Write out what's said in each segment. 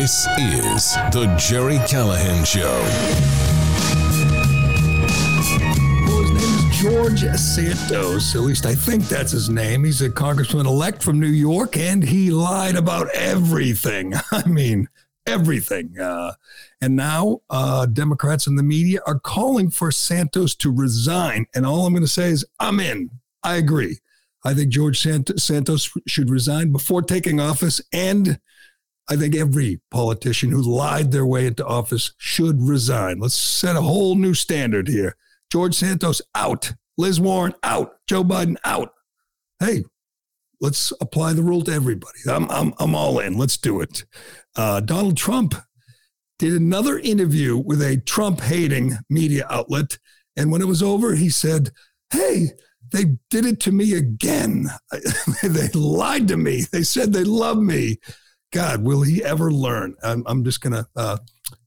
This is The Gerry Callahan Show. His name is George Santos. At least I think that's his name. He's a congressman elect from New York, and he lied about everything. I mean, everything. Uh, and now uh, Democrats and the media are calling for Santos to resign. And all I'm going to say is, I'm in. I agree. I think George Santos should resign before taking office. And I think every politician who lied their way into office should resign. Let's set a whole new standard here. George Santos out. Liz Warren out. Joe Biden out. Hey, let's apply the rule to everybody. I'm, I'm, I'm all in. Let's do it. Uh, Donald Trump did another interview with a Trump hating media outlet. And when it was over, he said, Hey, they did it to me again. they lied to me. They said they love me. God, will he ever learn? I'm, I'm just gonna, uh,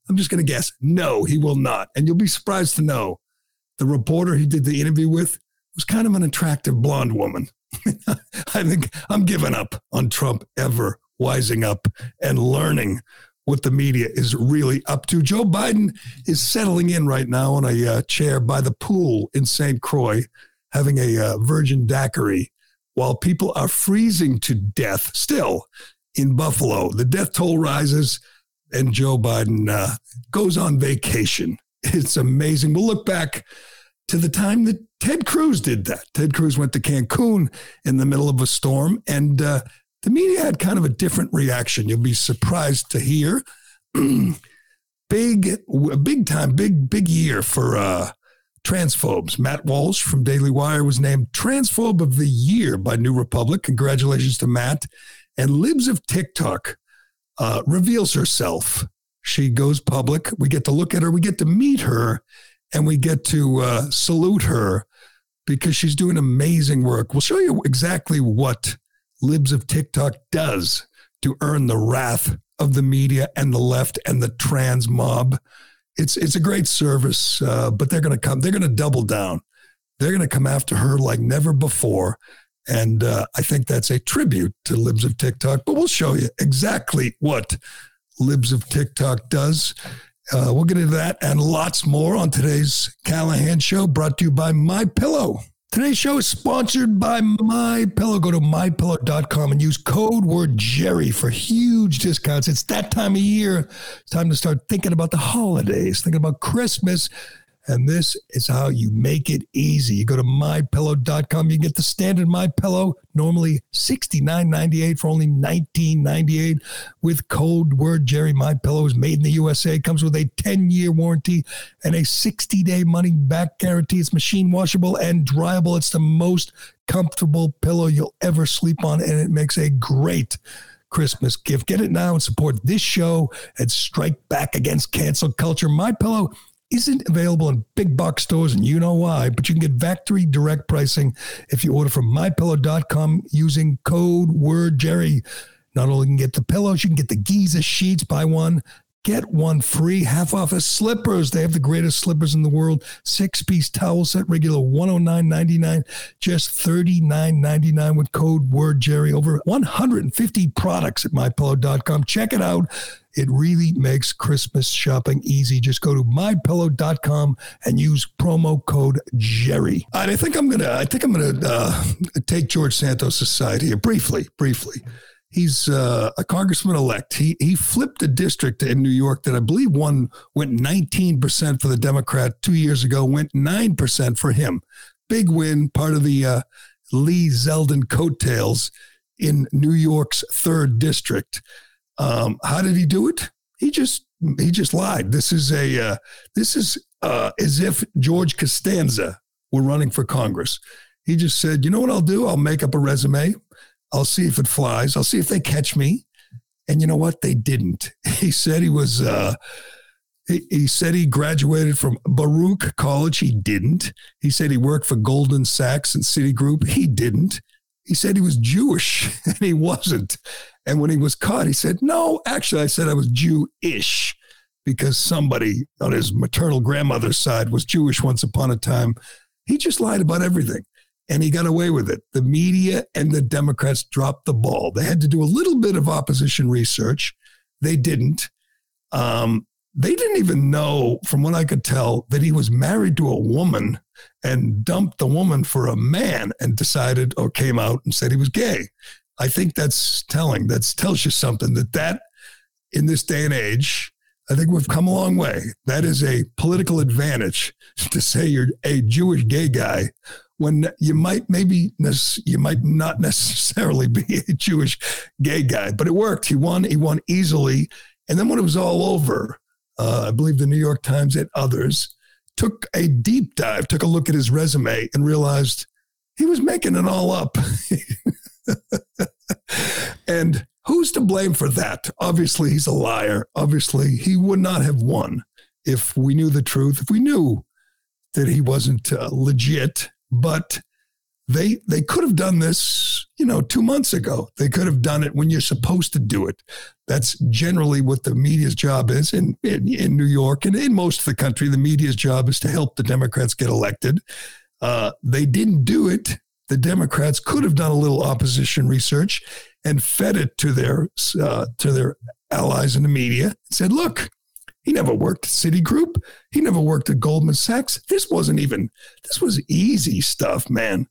I'm just gonna guess. No, he will not. And you'll be surprised to know, the reporter he did the interview with was kind of an attractive blonde woman. I think I'm giving up on Trump ever wising up and learning what the media is really up to. Joe Biden is settling in right now on a uh, chair by the pool in St. Croix having a uh, virgin daiquiri while people are freezing to death still in Buffalo. The death toll rises and Joe Biden uh, goes on vacation. It's amazing. We'll look back to the time that Ted Cruz did that. Ted Cruz went to Cancun in the middle of a storm, and uh, the media had kind of a different reaction. You'll be surprised to hear. big, big time, big, big year for uh, transphobes. Matt Walsh from Daily Wire was named Transphobe of the Year by New Republic. Congratulations to Matt. And Libs of TikTok uh, reveals herself. She goes public. We get to look at her, we get to meet her, and we get to uh, salute her because she's doing amazing work. We'll show you exactly what Libs of TikTok does to earn the wrath of the media and the left and the trans mob it's it's a great service, uh, but they're going to come. They're going to double down. They're going to come after her like never before, and uh, I think that's a tribute to Libs of TikTok. But we'll show you exactly what Libs of TikTok does. Uh, we'll get into that and lots more on today's Callahan Show, brought to you by My Pillow. Today's show is sponsored by My Pillow. Go to mypillow.com and use code word Gerry for huge discounts. It's that time of year. It's time to start thinking about the holidays, thinking about Christmas. And this is how you make it easy. You go to mypillow.com, you get the standard my pillow, normally $69.98 for only $19.98 with code word Gerry. My pillow is made in the USA, comes with a 10-year warranty and a 60-day money back guarantee. It's machine washable and dryable. It's the most comfortable pillow you'll ever sleep on, and it makes a great Christmas gift. Get it now and support this show and strike back against cancel culture. My pillow isn't available in big box stores, and you know why, but you can get factory direct pricing if you order from mypillow.com using code word Gerry. Not only can you get the pillows, you can get the Giza sheets, buy one, get one free, half off of slippers. They have the greatest slippers in the world. Six piece towel set, regular $109.99, just $39.99 with code word Gerry. Over 150 products at mypillow.com. Check it out. It really makes Christmas shopping easy. Just go to mypillow.com and use promo code Gerry. And I think I'm gonna. I think I'm gonna uh, take George Santos aside here briefly. Briefly, he's uh, a congressman elect. He he flipped a district in New York that I believe one went 19 percent for the Democrat two years ago. Went nine percent for him. Big win. Part of the uh, Lee Zeldin coattails in New York's third district. Um, how did he do it? He just he just lied. This is a uh, this is uh, as if George Costanza were running for Congress. He just said, "You know what I'll do? I'll make up a resume. I'll see if it flies. I'll see if they catch me." And you know what? They didn't. He said he was. Uh, he, he said he graduated from Baruch College. He didn't. He said he worked for Goldman Sachs and Citigroup. He didn't. He said he was Jewish, and he wasn't. And when he was caught, he said, No, actually, I said I was Jewish because somebody on his maternal grandmother's side was Jewish once upon a time. He just lied about everything and he got away with it. The media and the Democrats dropped the ball. They had to do a little bit of opposition research. they didn't. Um, they didn't even know, from what I could tell, that he was married to a woman and dumped the woman for a man and decided or came out and said he was gay. I think that's telling. That tells you something that that in this day and age, I think we've come a long way. That is a political advantage to say you're a Jewish gay guy when you might maybe you might not necessarily be a Jewish gay guy, but it worked. He won. He won easily. And then when it was all over, uh, I believe the New York Times and others took a deep dive, took a look at his resume, and realized he was making it all up. and who's to blame for that? Obviously, he's a liar. Obviously, he would not have won if we knew the truth, if we knew that he wasn't uh, legit. But they they could have done this, you know, two months ago. They could have done it when you're supposed to do it. That's generally what the media's job is in, in, in New York and in most of the country. The media's job is to help the Democrats get elected. Uh, they didn't do it. The Democrats could have done a little opposition research and fed it to their uh, to their allies in the media. And said, "Look, he never worked at Citigroup. He never worked at Goldman Sachs. This wasn't even. This was easy stuff, man.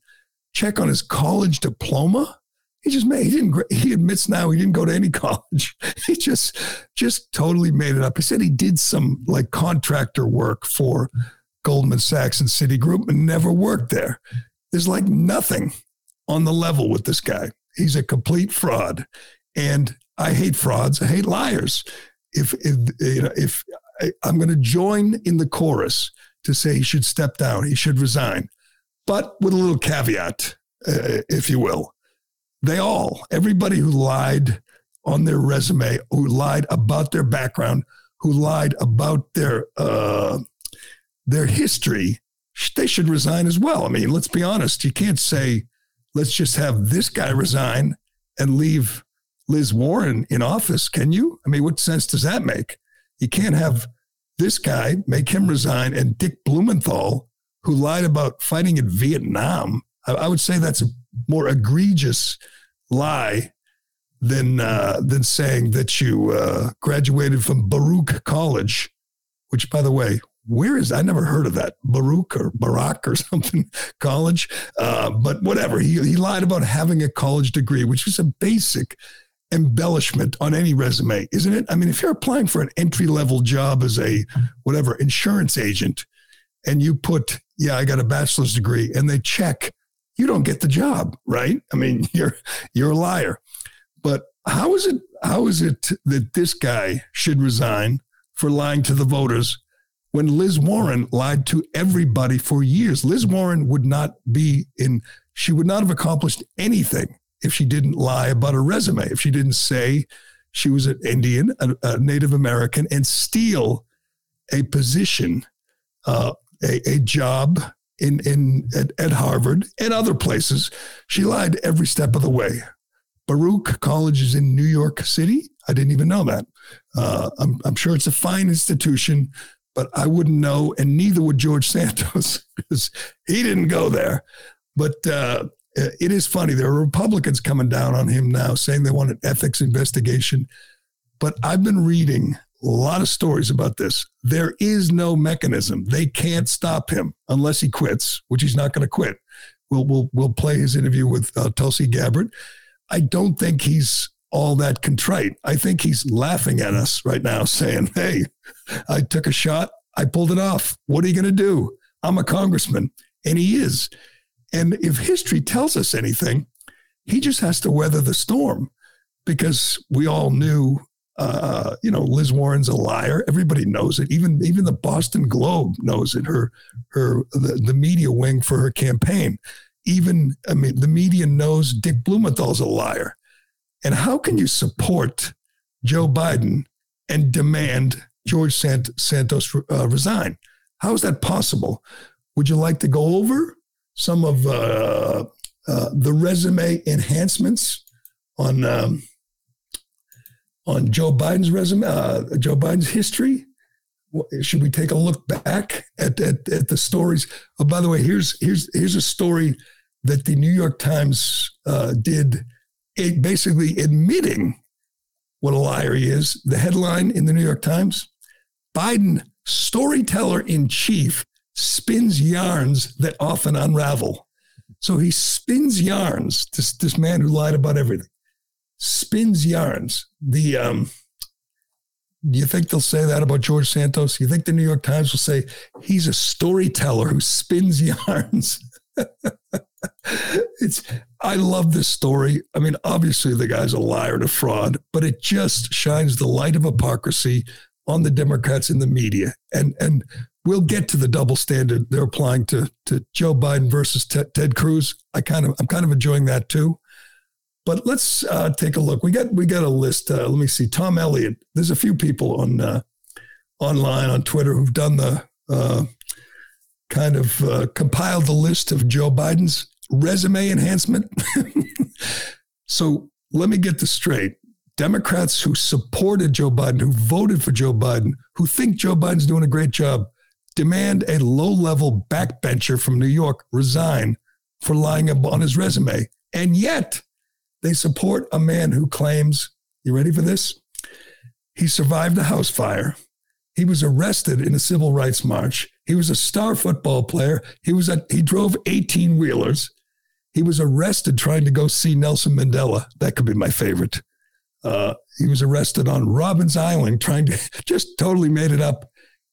Check on his college diploma." He just made. He didn't. He admits now he didn't go to any college. He just, just totally made it up. He said he did some like contractor work for Goldman Sachs and Citigroup and never worked there. There's like nothing on the level with this guy. He's a complete fraud, and I hate frauds. I hate liars. If if you know, if I, I'm going to join in the chorus to say he should step down, he should resign, but with a little caveat, uh, if you will. They all, everybody who lied on their resume, who lied about their background, who lied about their uh, their history, they should resign as well. I mean, let's be honest. You can't say let's just have this guy resign and leave Liz Warren in office, can you? I mean, what sense does that make? You can't have this guy make him resign and Dick Blumenthal, who lied about fighting in Vietnam. I, I would say that's a more egregious lie than uh, than saying that you uh, graduated from Baruch College, which, by the way, where is I never heard of that Baruch or Barak or something college, uh, but whatever. He he lied about having a college degree, which is a basic embellishment on any resume, isn't it? I mean, if you're applying for an entry level job as a whatever insurance agent, and you put yeah, I got a bachelor's degree, and they check, you don't get the job, right? I mean, you're you're a liar. But how is it how is it that this guy should resign for lying to the voters? When Liz Warren lied to everybody for years. Liz Warren would not be in, she would not have accomplished anything if she didn't lie about her resume, if she didn't say she was an Indian, a, a Native American, and steal a position, uh, a, a, job in, in at, at Harvard and other places. She lied every step of the way. Baruch College is in New York City. I didn't even know that. Uh, I'm, I'm, sure it's a fine institution but I wouldn't know, and neither would George Santos because he didn't go there. But uh, it is funny. There are Republicans coming down on him now saying they want an ethics investigation. But I've been reading a lot of stories about this. There is no mechanism. They can't stop him unless he quits, which he's not going to quit. We'll, we'll, we'll play his interview with uh, Tulsi Gabbard. I don't think he's all that contrite. I think he's laughing at us right now, saying, Hey, I took a shot. I pulled it off. What are you going to do? I'm a congressman. And he is. And if history tells us anything, he just has to weather the storm because we all knew, uh, you know, Liz Warren's a liar. Everybody knows it. Even even the Boston Globe knows it. Her her the, the media wing for her campaign. Even I mean, the media knows Dick Blumenthal's a liar. And how can you support Joe Biden and demand George Sant- Santos uh, resign? How is that possible? Would you like to go over some of uh, uh, the resume enhancements on um, on Joe Biden's resume, uh, Joe Biden's history? Should we take a look back at, at, at the stories? Oh, by the way, here's here's here's a story that the New York Times uh, did it basically admitting what a liar he is. The headline in the New York Times Biden, storyteller in chief, spins yarns that often unravel. So he spins yarns, this, this man who lied about everything, spins yarns. The, um, do you think they'll say that about George Santos? You think the New York Times will say he's a storyteller who spins yarns? It's I love this story. I mean, obviously the guy's a liar and a fraud, but it just shines the light of hypocrisy on the Democrats in the media. And and we'll get to the double standard they're applying to to Joe Biden versus Ted, Ted Cruz. I kind of I'm kind of enjoying that too. But let's uh, take a look. We got we got a list. Uh, let me see. Tom Elliott. There's a few people on uh, online on Twitter who've done the uh, kind of uh, compiled the list of Joe Biden's resume enhancement. so let me get this straight. Democrats who supported Joe Biden, who voted for Joe Biden, who think Joe Biden's doing a great job, demand a low level backbencher from New York resign for lying on his resume. And yet they support a man who claims, you ready for this? He survived a house fire. He was arrested in a civil rights march. He was a star football player. He was a, he drove 18 wheelers. He was arrested trying to go see Nelson Mandela. That could be my favorite. Uh, he was arrested on Robben Island trying to just totally made it up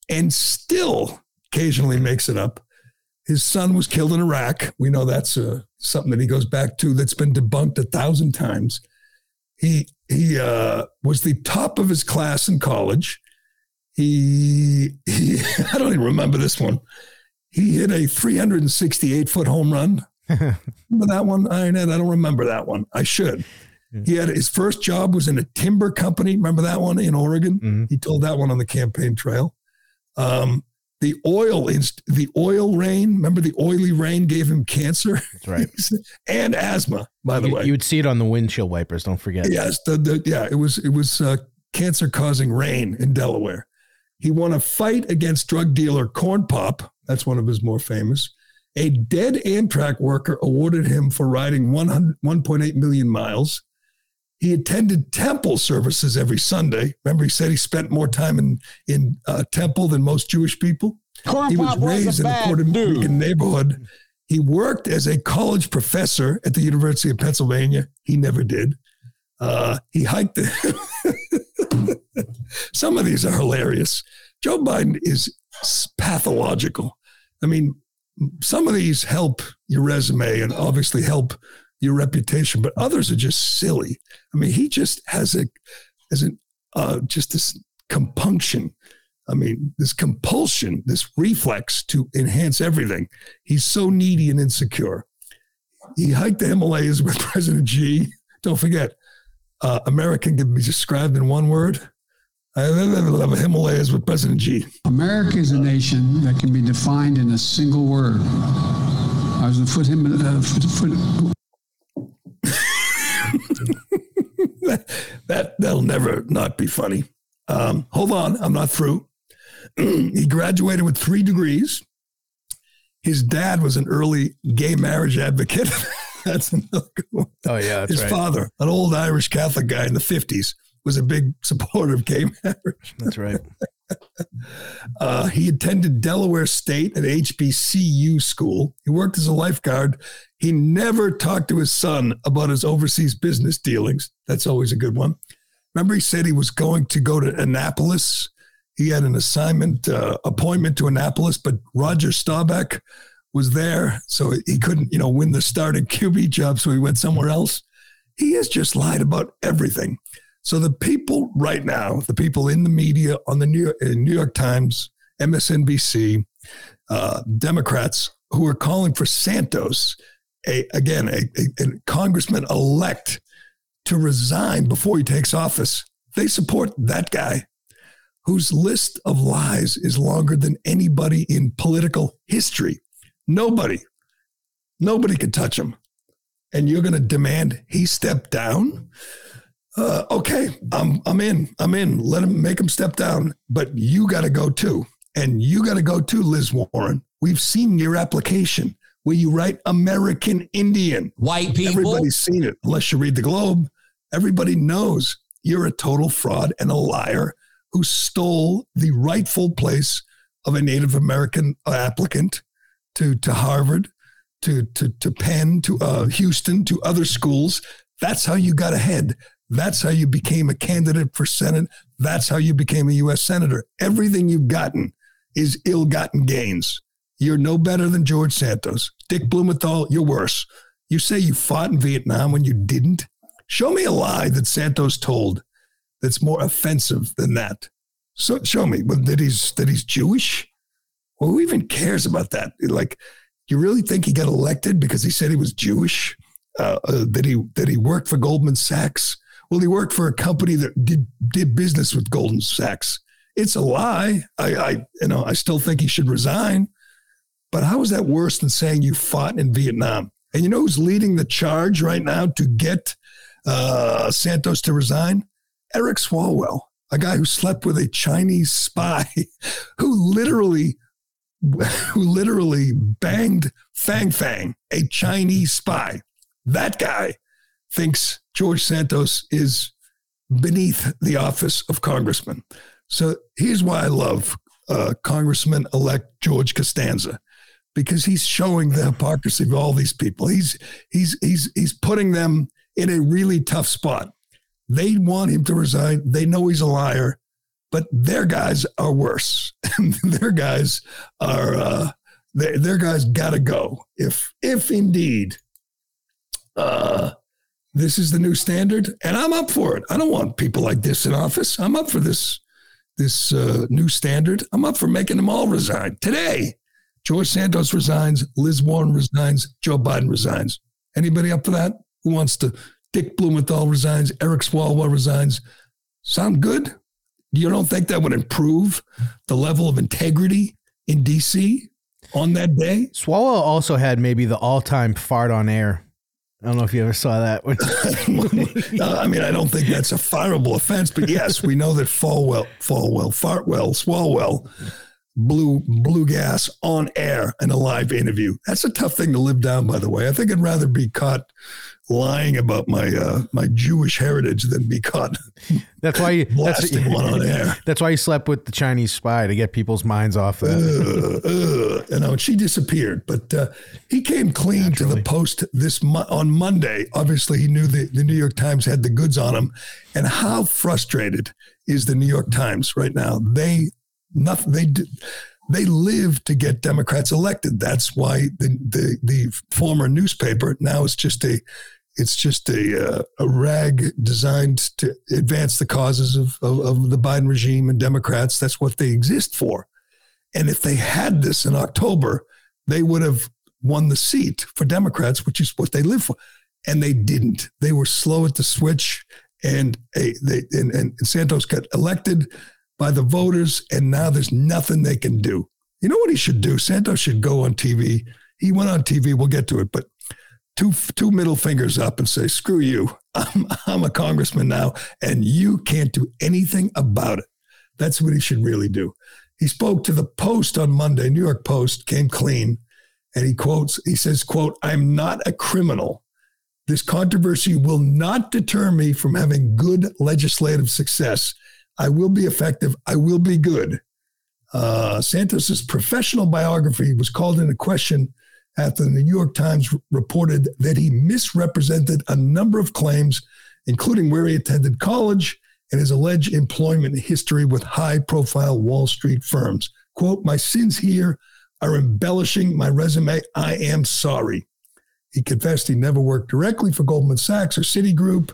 and still occasionally makes it up. His son was killed in Iraq. We know that's uh, something that he goes back to that's been debunked a thousand times. He he uh, was the top of his class in college. He, he I don't even remember this one. He hit a 368 foot home run. Remember that one? I, I don't remember that one. I should. He had his first job was in a timber company. Remember that one in Oregon? Mm-hmm. He told that one on the campaign trail. Um, the oil inst- the oil rain. Remember the oily rain gave him cancer. That's right, and asthma. By the you, way, you would see it on the windshield wipers. Don't forget. Yes, the, the yeah, it was it was uh, cancer causing rain in Delaware. He won a fight against drug dealer Corn Pop. That's one of his more famous. A dead Amtrak worker awarded him for riding 1.8 million miles. He attended temple services every Sunday. Remember, he said he spent more time in in uh, temple than most Jewish people. Corn he was raised was in a Puerto Rican neighborhood. He worked as a college professor at the University of Pennsylvania. He never did. Uh, he hiked. The Some of these are hilarious. Joe Biden is pathological. I mean, some of these help your resume and obviously help your reputation, but others are just silly. I mean, he just has a has an uh, just this compunction. I mean, this compulsion, this reflex to enhance everything. He's so needy and insecure. He hiked the Himalayas with President Xi. Don't forget, uh, American can be described in one word. I love the Himalayas with President Xi. America is a nation that can be defined in a single word. I was a foot him uh, foot, foot, that that'll never not be funny. Um, hold on, I'm not through. he graduated with three degrees. His dad was an early gay marriage advocate. that's another good one. Oh yeah, his right. father, an old Irish Catholic guy in the 50s, was a big supporter of gay marriage. That's right. uh, he attended Delaware State at HBCU school. He worked as a lifeguard. He never talked to his son about his overseas business dealings. That's always a good one. Remember, he said he was going to go to Annapolis. He had an assignment uh, appointment to Annapolis, but Roger Staubach was there, so he couldn't, you know, win the starting QB job, so he went somewhere else. He has just lied about everything. So the people right now, the people in the media on the New York, New York Times, MSNBC, uh, Democrats who are calling for Santos, a, again, a, a, a congressman elect to resign before he takes office. They support that guy whose list of lies is longer than anybody in political history. Nobody, nobody could touch him. And you're going to demand he step down? Uh, okay, I'm I'm in. I'm in. Let him make him step down, but you got to go too, and you got to go too, Liz Warren. We've seen your application where you write American Indian. White people. Everybody's seen it, unless you read the Globe. Everybody knows You're a total fraud and a liar who stole the rightful place of a Native American applicant to, to Harvard, to, to, to Penn, to uh, Houston, to other schools. That's how you got ahead. That's how you became a candidate for Senate. That's how you became a U.S. Senator. Everything you've gotten is ill gotten gains. You're no better than George Santos. Dick Blumenthal, you're worse. You say you fought in Vietnam when you didn't. Show me a lie that Santos told that's more offensive than that. So show me that he's that he's Jewish. Well, who even cares about that? Like, you really think he got elected because he said he was Jewish? Uh, uh, that he that he worked for Goldman Sachs? Well, he worked for a company that did did business with Goldman Sachs. It's a lie. I, I you know I still think he should resign. But how is that worse than saying you fought in Vietnam? And you know who's leading the charge right now to get uh, Santos to resign? Eric Swalwell, a guy who slept with a Chinese spy who literally who literally banged Fang Fang, a Chinese spy. That guy thinks George Santos is beneath the office of congressman. So here's why I love uh, Congressman elect George Costanza because he's showing the hypocrisy of all these people. He's he's he's he's putting them in a really tough spot. They want him to resign. They know he's a liar, but their guys are worse. their guys are uh, their, their guys got to go. If if indeed uh, this is the new standard, and I'm up for it. I don't want people like this in office. I'm up for this this uh, new standard. I'm up for making them all resign today. George Santos resigns, Liz Warren resigns, Joe Biden resigns. Anybody up for that? Who wants to? Dick Blumenthal resigns, Eric Swalwell resigns. Sound good? You don't think that would improve the level of integrity in DC on that day? Swalwell also had maybe the all-time fart on air. I don't know if you ever saw that. I mean, I don't think that's a fireable offense, but yes, we know that Falwell, Falwell, Fartwell, Swalwell blew blew gas on air in a live interview. That's a tough thing to live down, by the way. I think I'd rather be caught lying about my uh, my Jewish heritage than be caught. That's why you that's, one on air. That's why you slept with the Chinese spy to get people's minds off that. Uh, uh, you know, she disappeared, but uh, he came clean Naturally. to the Post this mo- on Monday. Obviously, he knew the, the New York Times had the goods on him, and how frustrated is the New York Times right now? They nothing they did they live to get Democrats elected. That's why the the, the former newspaper now is just a it's just a uh, a rag designed to advance the causes of, of, of the Biden regime and Democrats. That's what they exist for. And if they had this in October, they would have won the seat for Democrats, which is what they live for. And they didn't. They were slow at the switch, and a, they and, and Santos got elected by the voters, and now there's nothing they can do. You know what he should do? Santos should go on TV. He went on TV. We'll get to it, but two two middle fingers up and say, "Screw you! I'm I'm a congressman now, and you can't do anything about it." That's what he should really do. He spoke to the Post on Monday. New York Post came clean, and he quotes. He says, "quote I'm not a criminal." This controversy will not deter me from having good legislative success. I will be effective. I will be good. Uh, Santos's professional biography was called into question after the New York Times reported that he misrepresented a number of claims, including where he attended college and his alleged employment history with high profile Wall Street firms. Quote, My sins here are embellishing my resume. I am sorry. He confessed he never worked directly for Goldman Sachs or Citigroup.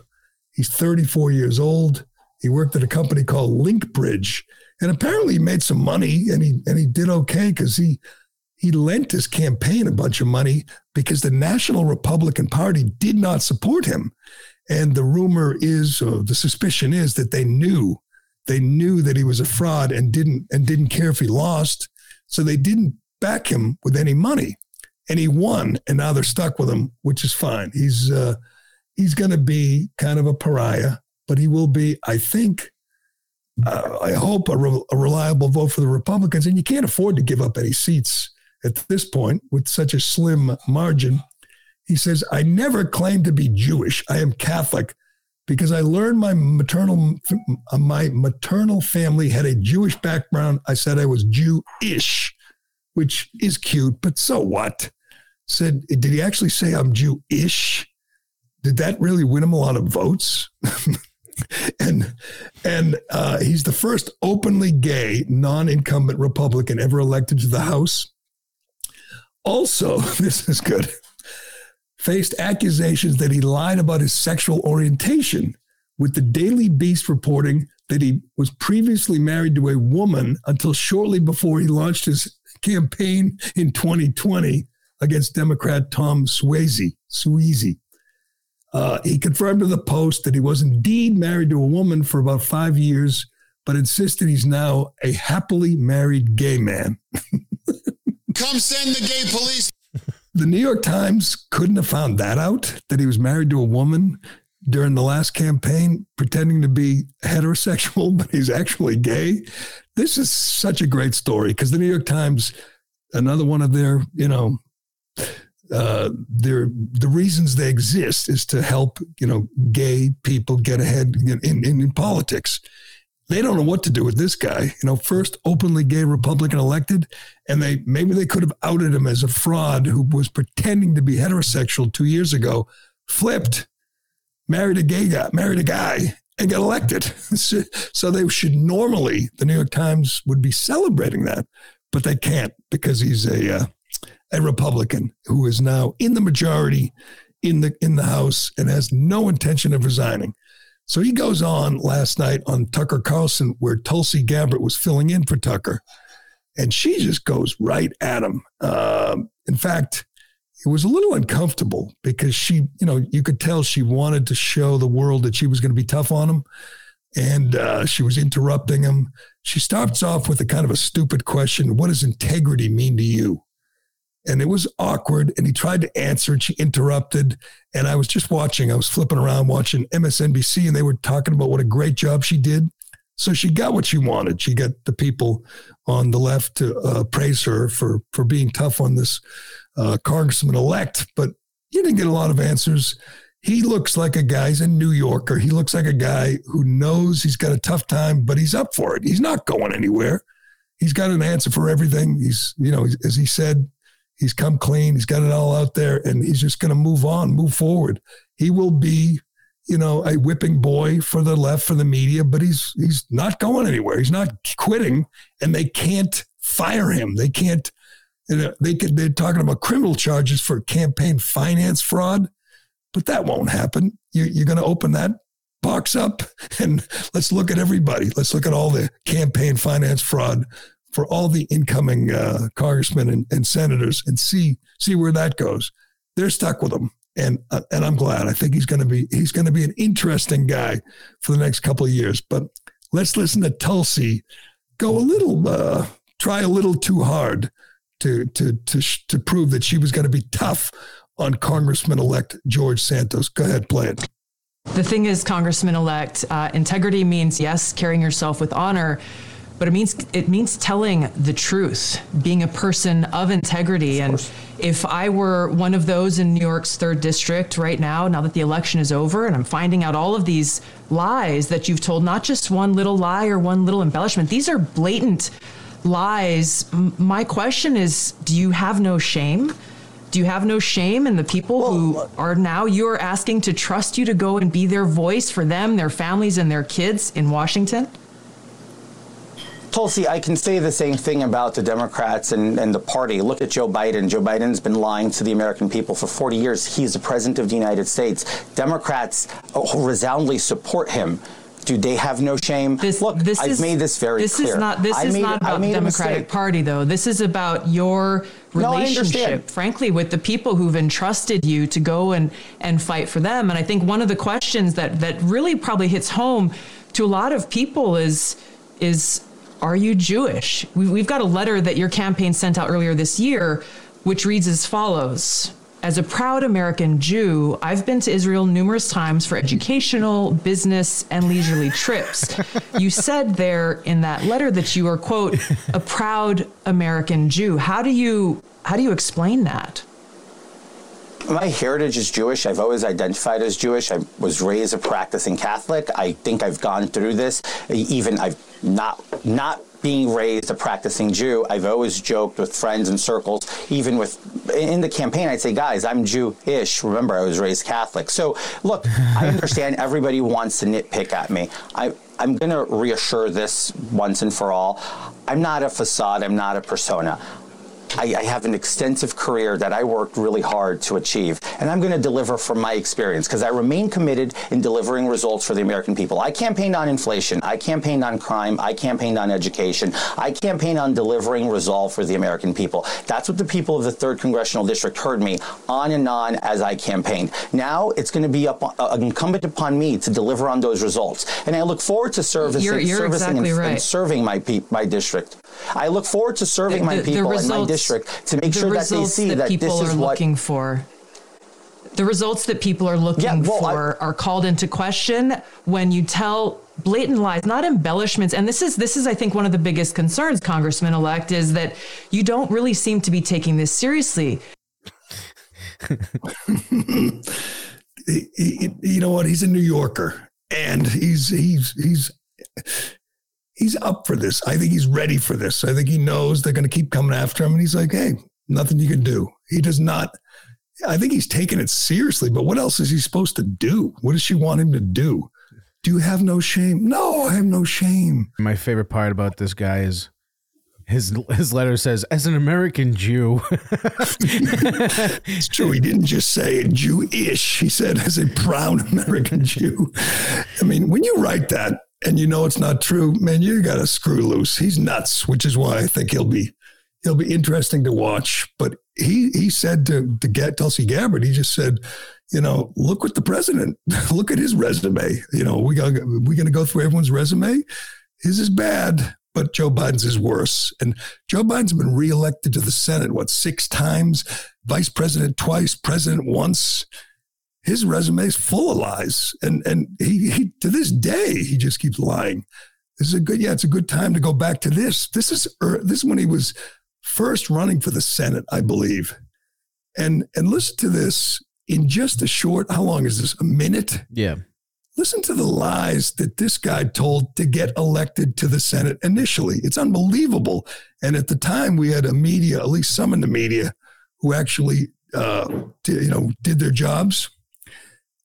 He's 34 years old. He worked at a company called Linkbridge, and apparently he made some money, and he and he did okay because he he lent his campaign a bunch of money because the National Republican Party did not support him, and the rumor is, or the suspicion is, that they knew they knew that he was a fraud and didn't and didn't care if he lost, so they didn't back him with any money, and he won, and now they're stuck with him, which is fine. He's uh, he's going to be kind of a pariah but he will be, I think, uh, I hope, a, re- a, reliable vote for the Republicans. And you can't afford to give up any seats at this point with such a slim margin. He says, I never claimed to be Jewish. I am Catholic, because I learned my maternal my maternal family had a Jewish background. I said I was Jewish, which is cute, but so what? Said, did he actually say I'm Jewish? Did that really win him a lot of votes? and and uh, he's the first openly gay non-incumbent Republican ever elected to the House. Also, this is good faced accusations that he lied about his sexual orientation, with the Daily Beast reporting that he was previously married to a woman until shortly before he launched his campaign in 2020 against Democrat Tom Suozzi. Suozzi. Uh, he confirmed to the Post that he was indeed married to a woman for about five years, but insisted he's now a happily married gay man. Come send the gay police the New York Times couldn't have found that out that he was married to a woman during the last campaign, pretending to be heterosexual, but he's actually gay. This is such a great story because the New York Times, another one of their, you know, uh, their the reasons they exist is to help you know gay people get ahead in, in, in politics they don't know what to do with this guy. You know, first openly gay Republican elected, and they maybe they could have outed him as a fraud who was pretending to be heterosexual two years ago, flipped, married a gay guy, married a guy, and got elected. so they should normally, the New York Times would be celebrating that, but they can't because he's a uh, a Republican who is now in the majority in the in the House and has no intention of resigning. So he goes on last night on Tucker Carlson, where Tulsi Gabbard was filling in for Tucker, and she just goes right at him. Um, in fact, it was a little uncomfortable because she, you know, you could tell she wanted to show the world that she was going to be tough on him, and uh, she was interrupting him. She starts off with a kind of a stupid question: "What does integrity mean to you?" And it was awkward. And he tried to answer, and she interrupted. And I was just watching. I was flipping around watching MSNBC, and they were talking about what a great job she did. So she got what she wanted. She got the people on the left to uh, praise her for for being tough on this uh, congressman elect, but he didn't get a lot of answers. He looks like a guy. He's a New Yorker. He looks like a guy who knows he's got a tough time, but he's up for it. He's not going anywhere. He's got an answer for everything. He's, you know, as he said, He's come clean. He's got it all out there, and he's just going to move on, move forward. He will be, you know, a whipping boy for the left, for the media, but he's he's not going anywhere. He's not quitting, and they can't fire him. They can't. You know, they could, they're talking about criminal charges for campaign finance fraud, but that won't happen. You, you're going to open that box up and let's look at everybody. Let's look at all the campaign finance fraud for all the incoming uh, congressmen and, and, senators and see see where that goes. They're stuck with him, and uh, and I'm glad. I think he's going to be he's going to be an interesting guy for the next couple of years. But let's listen to Tulsi go a little uh, try a little too hard to to to to prove that she was going to be tough on Congressman elect George Santos. Go ahead, play it. The thing is, Congressman elect, uh, integrity means yes, carrying yourself with honor but it means it means telling the truth, being a person of integrity. Of and if I were one of those in New York's third district right now, now that the election is over, and I'm finding out all of these lies that you've told, not just one little lie or one little embellishment, these are blatant lies. My question is, do you have no shame? Do you have no shame in the people well, who are now you're asking to trust you to go and be their voice for them, their families, and their kids in Washington? Tulsi, I can say the same thing about the Democrats and, and the party. Look at Joe Biden. Joe Biden's been lying to the American people for 40 years. He's the president of the United States. Democrats uh, oh, resoundingly support him. Do they have no shame? This, Look, this I've is, made this very this clear. Is not, this I is not about the Democratic Party, though. This is about your relationship, no, frankly, with the people who've entrusted you to go and, and fight for them. And I think one of the questions that, that really probably hits home to a lot of people is, is are you Jewish? We've got a letter that your campaign sent out earlier this year, which reads as follows. As a proud American Jew, I've been to Israel numerous times for educational, business, and leisurely trips. you said there in that letter that you are, quote, a proud American Jew. How do you how do you explain that? my heritage is Jewish. I've always identified as Jewish. I was raised a practicing Catholic. I think I've gone through this. Even I've not not being raised a practicing Jew, I've always joked with friends and circles, even with in the campaign, I'd say, guys, I'm Jewish. Remember, I was raised Catholic. So, look, I understand everybody wants to nitpick at me. I, I'm going to reassure this once and for all. I'm not a facade. I'm not a persona. I, I, have an extensive career that I worked really hard to achieve, and I'm going to deliver from my experience because I remain committed in delivering results for the American people. I campaigned on inflation, I campaigned on crime, I campaigned on education, I campaigned on delivering resolve for the American people. That's what the people of the third congressional district heard me on and on as I campaigned. Now it's going to be up, uh, incumbent upon me to deliver on those results, and I look forward to servicing, you're, you're servicing exactly and, right. and serving my my district. I look forward to serving The- my the- the people results- in my district to make sure that they see that, people this is are what looking for. The results that people are looking Yeah, well, I- for are called into question when you tell blatant lies, not embellishments. And this is this is, I think, one of the biggest concerns, Congressman elect, is that you don't really seem to be taking this seriously. he, he- you know what? He's a New Yorker, and he's he's he's he's up for this. I think he's ready for this. I think he knows they're going to keep coming after him, and he's like, "Hey, nothing you can do." He does not. I think he's taking it seriously, but what else is he supposed to do? What does she want him to do? Do you have no shame? No, I have no shame. My favorite part about this guy is his his letter says, "As an American Jew." It's true. He didn't just say Jewish. He said, as a proud American Jew. I mean, when you write that and you know it's not true, man, you got to screw loose. He's nuts, which is why I think he'll be he'll be interesting to watch. But he he said to to get Tulsi Gabbard, he just said, you know, look what the president, look at his resume. You know, we got we going to go through everyone's resume. His is bad, but Joe Biden's is worse. And Joe Biden's been reelected to the Senate what six times, vice president twice, president once. His resume is full of lies, and and he, he to this day he just keeps lying. This is a good yeah, it's a good time to go back to this. This is er, this is when he was first running for the Senate, I believe. And and listen to this in just a short. How long is this? A minute. yeah. Listen to the lies that this guy told to get elected to the Senate initially. It's unbelievable. And at the time, we had a media, at least some in the media, who actually, uh, did, you know, did their jobs.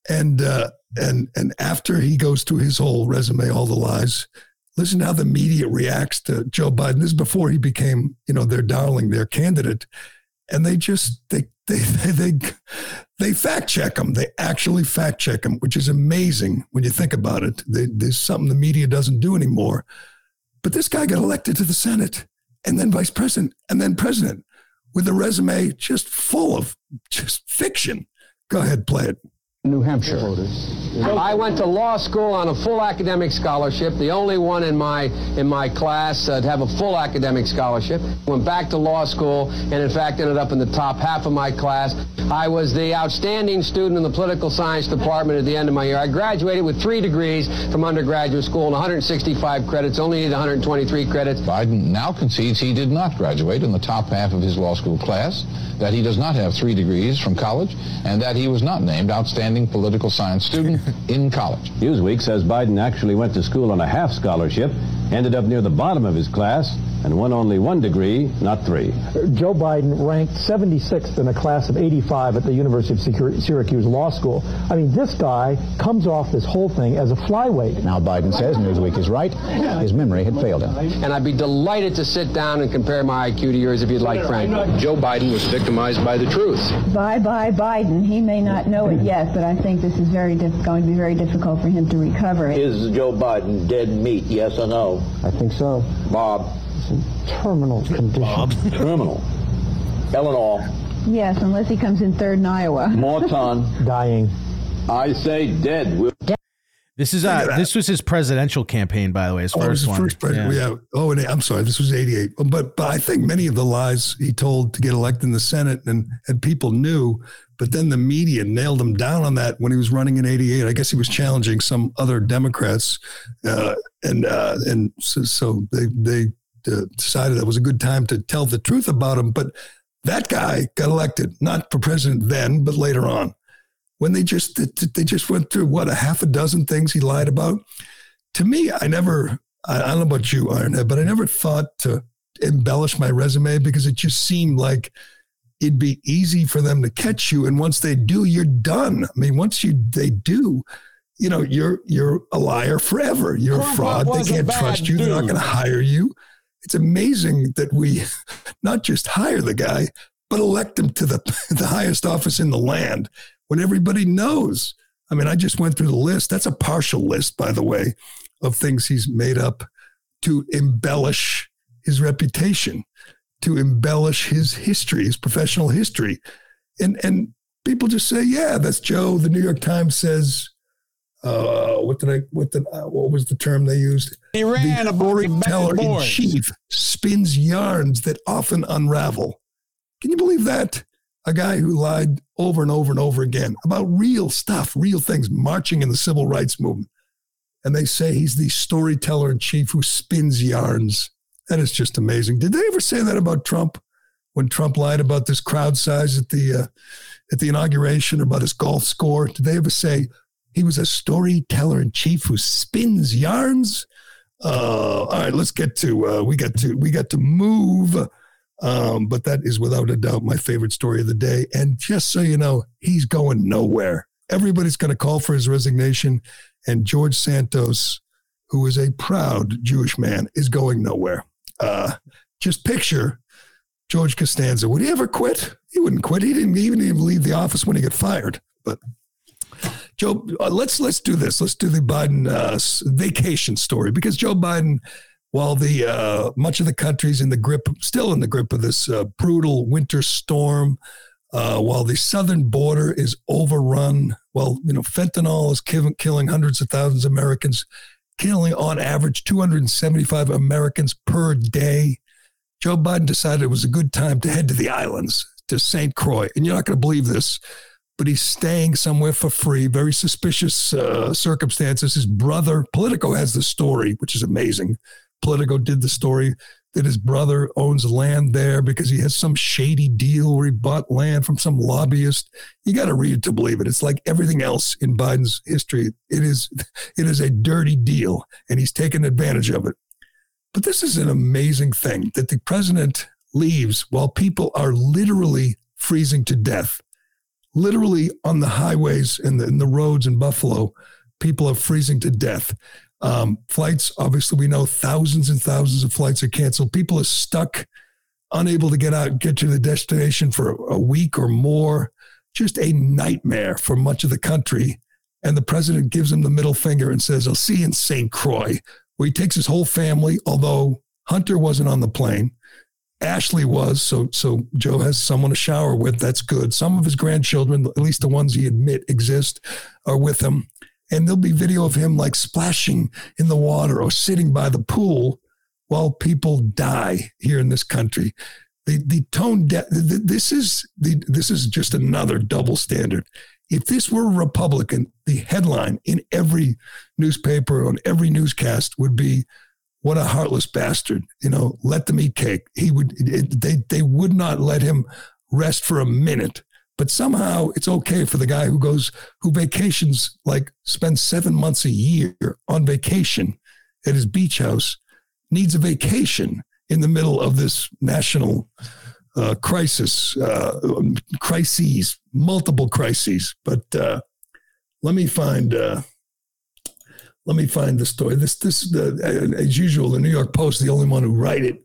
And uh, and and after he goes through his whole resume, all the lies. Listen how the media reacts to Joe Biden. This is before he became, you know, their darling, their candidate, and they just they they they they, they fact check them. They actually fact check them, which is amazing when you think about it. They, there's something the media doesn't do anymore. But this guy got elected to the Senate, and then vice president, and then president, with a resume just full of just fiction. Go ahead, play it. New Hampshire. I went to law school on a full academic scholarship, the only one in my in my class uh, to have a full academic scholarship. Went back to law school and in fact ended up in the top half of my class. I was the outstanding student in the political science department at the end of my year. I graduated with three degrees from undergraduate school and 165 credits, only needed 123 credits. Biden now concedes he did not graduate in the top half of his law school class, that he does not have three degrees from college, and that he was not named outstanding political science student in college. Newsweek says Biden actually went to school on a half scholarship, ended up near the bottom of his class, and won only one degree, not three. Joe Biden ranked 76th in a class of 85 at the University of Syracuse Law School. I mean, this guy comes off this whole thing as a flyweight. Now Biden says Newsweek is right. His memory had failed him. And I'd be delighted to sit down and compare my IQ to yours if you'd like, Frank. Joe Biden was victimized by the truth. Bye bye Biden. He may not know it yet, but I think this is very diff- going to be very difficult for him to recover Is Joe Biden dead meat, yes or no? I think so. Bob. Terminal condition. Bob. Terminal. Eleanor. Yes, unless he comes in third in Iowa. Morton. Dying. I say dead. We're This is uh this was his presidential campaign, by the way, his Oh, was first the one. first president. Yeah. Oh, and I'm sorry. This was 88. But, but I think many of the lies he told to get elected in the Senate and, and people knew, but then the media nailed him down on that when he was running in 88. I guess he was challenging some other Democrats. Uh, and, uh, and so, so they, they uh, decided that was a good time to tell the truth about him. But That guy got elected, not for president then, but later on. When they just they just went through what a half a dozen things he lied about. To me, I never I, don't know about you, Ironhead, but I never thought to embellish my resume because it just seemed like it'd be easy for them to catch you. And once they do, you're done. I mean, once you they do, you know, you're you're a liar forever. You're a fraud. They can't trust you. Dude. They're not going to hire you. It's amazing that we not just hire the guy, but elect him to the, the highest office in the land when everybody knows. I mean, I just went through the list. That's a partial list, by the way, of things he's made up to embellish his reputation, to embellish his history, his professional history. And and people just say, yeah, that's Joe. The New York Times says uh, what did I what the uh, what was the term they used? He ran the storyteller in chief spins yarns that often unravel. Can you believe that? A guy who lied over and over and over again about real stuff, real things, marching in the civil rights movement. And they say he's the storyteller in chief who spins yarns. That is just amazing. Did they ever say that about Trump when Trump lied about this crowd size at the uh, at the inauguration or about his golf score? Did they ever say, he was a storyteller in chief who spins yarns. Uh, all right, let's get to uh, we got to we got to move. Um, but that is without a doubt my favorite story of the day. And just so you know, he's going nowhere. Everybody's going to call for his resignation, and George Santos, who is a proud Jewish man, is going nowhere. Uh, just picture George Costanza. Would he ever quit? He wouldn't quit. He didn't even even leave the office when he got fired. But Joe, uh, let's let's do this. Let's do the Biden uh, vacation story because Joe Biden, while the uh, much of the country's in the grip, still in the grip of this uh, brutal winter storm, uh, while the southern border is overrun, well, you know, fentanyl is killing hundreds of thousands of Americans, killing on average 275 Americans per day. Joe Biden decided it was a good time to head to the islands, to St. Croix. And you're not going to believe this but he's staying somewhere for free. Very suspicious uh, circumstances. His brother, Politico, has the story, which is amazing. Politico did the story that his brother owns land there because he has some shady deal where he bought land from some lobbyist. You got to read it to believe it. It's like everything else in Biden's history. It is, it is a dirty deal, and he's taken advantage of it. But this is an amazing thing that the president leaves while people are literally freezing to death literally on the highways and the, and the roads in Buffalo, people are freezing to death. Um, flights, obviously, we know thousands and thousands of flights are canceled. People are stuck, unable to get out, get to the destination for a week or more. Just a nightmare for much of the country. And the president gives him the middle finger and says, I'll see you in St. Croix, where he takes his whole family, although Hunter wasn't on the plane. Ashley was. So so Joe has someone to shower with. That's good. Some of his grandchildren, at least the ones he admit exist, are with him. And there'll be video of him like splashing in the water or sitting by the pool while people die here in this country. The the tone de- this is the this is just another double standard. If this were a Republican, the headline in every newspaper on every newscast would be what a heartless bastard. You know, let them eat cake. He would, it, they, they would not let him rest for a minute. But somehow it's okay for the guy who goes, who vacations, like spends seven months a year on vacation at his beach house, needs a vacation in the middle of this national uh, crisis, uh, crises, multiple crises. But uh, let me find uh, let me find the story. This, this, uh, as usual, the New York Post, the only one who write it.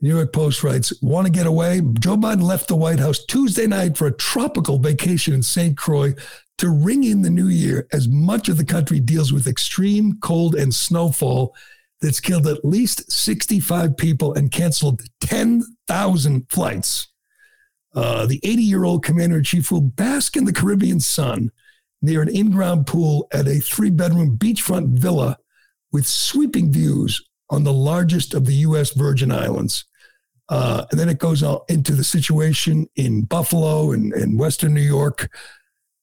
New York Post writes, want to get away? Joe Biden left the White House Tuesday night for a tropical vacation in St. Croix to ring in the new year as much of the country deals with extreme cold and snowfall that's killed at least 65 people and canceled 10,000 flights. Uh, the 80 year old commander in chief will bask in the Caribbean sun near an in ground pool at a three bedroom beachfront villa with sweeping views on the largest of the U.S. Virgin Islands. Uh, and then it goes on into the situation in Buffalo and, and Western New York.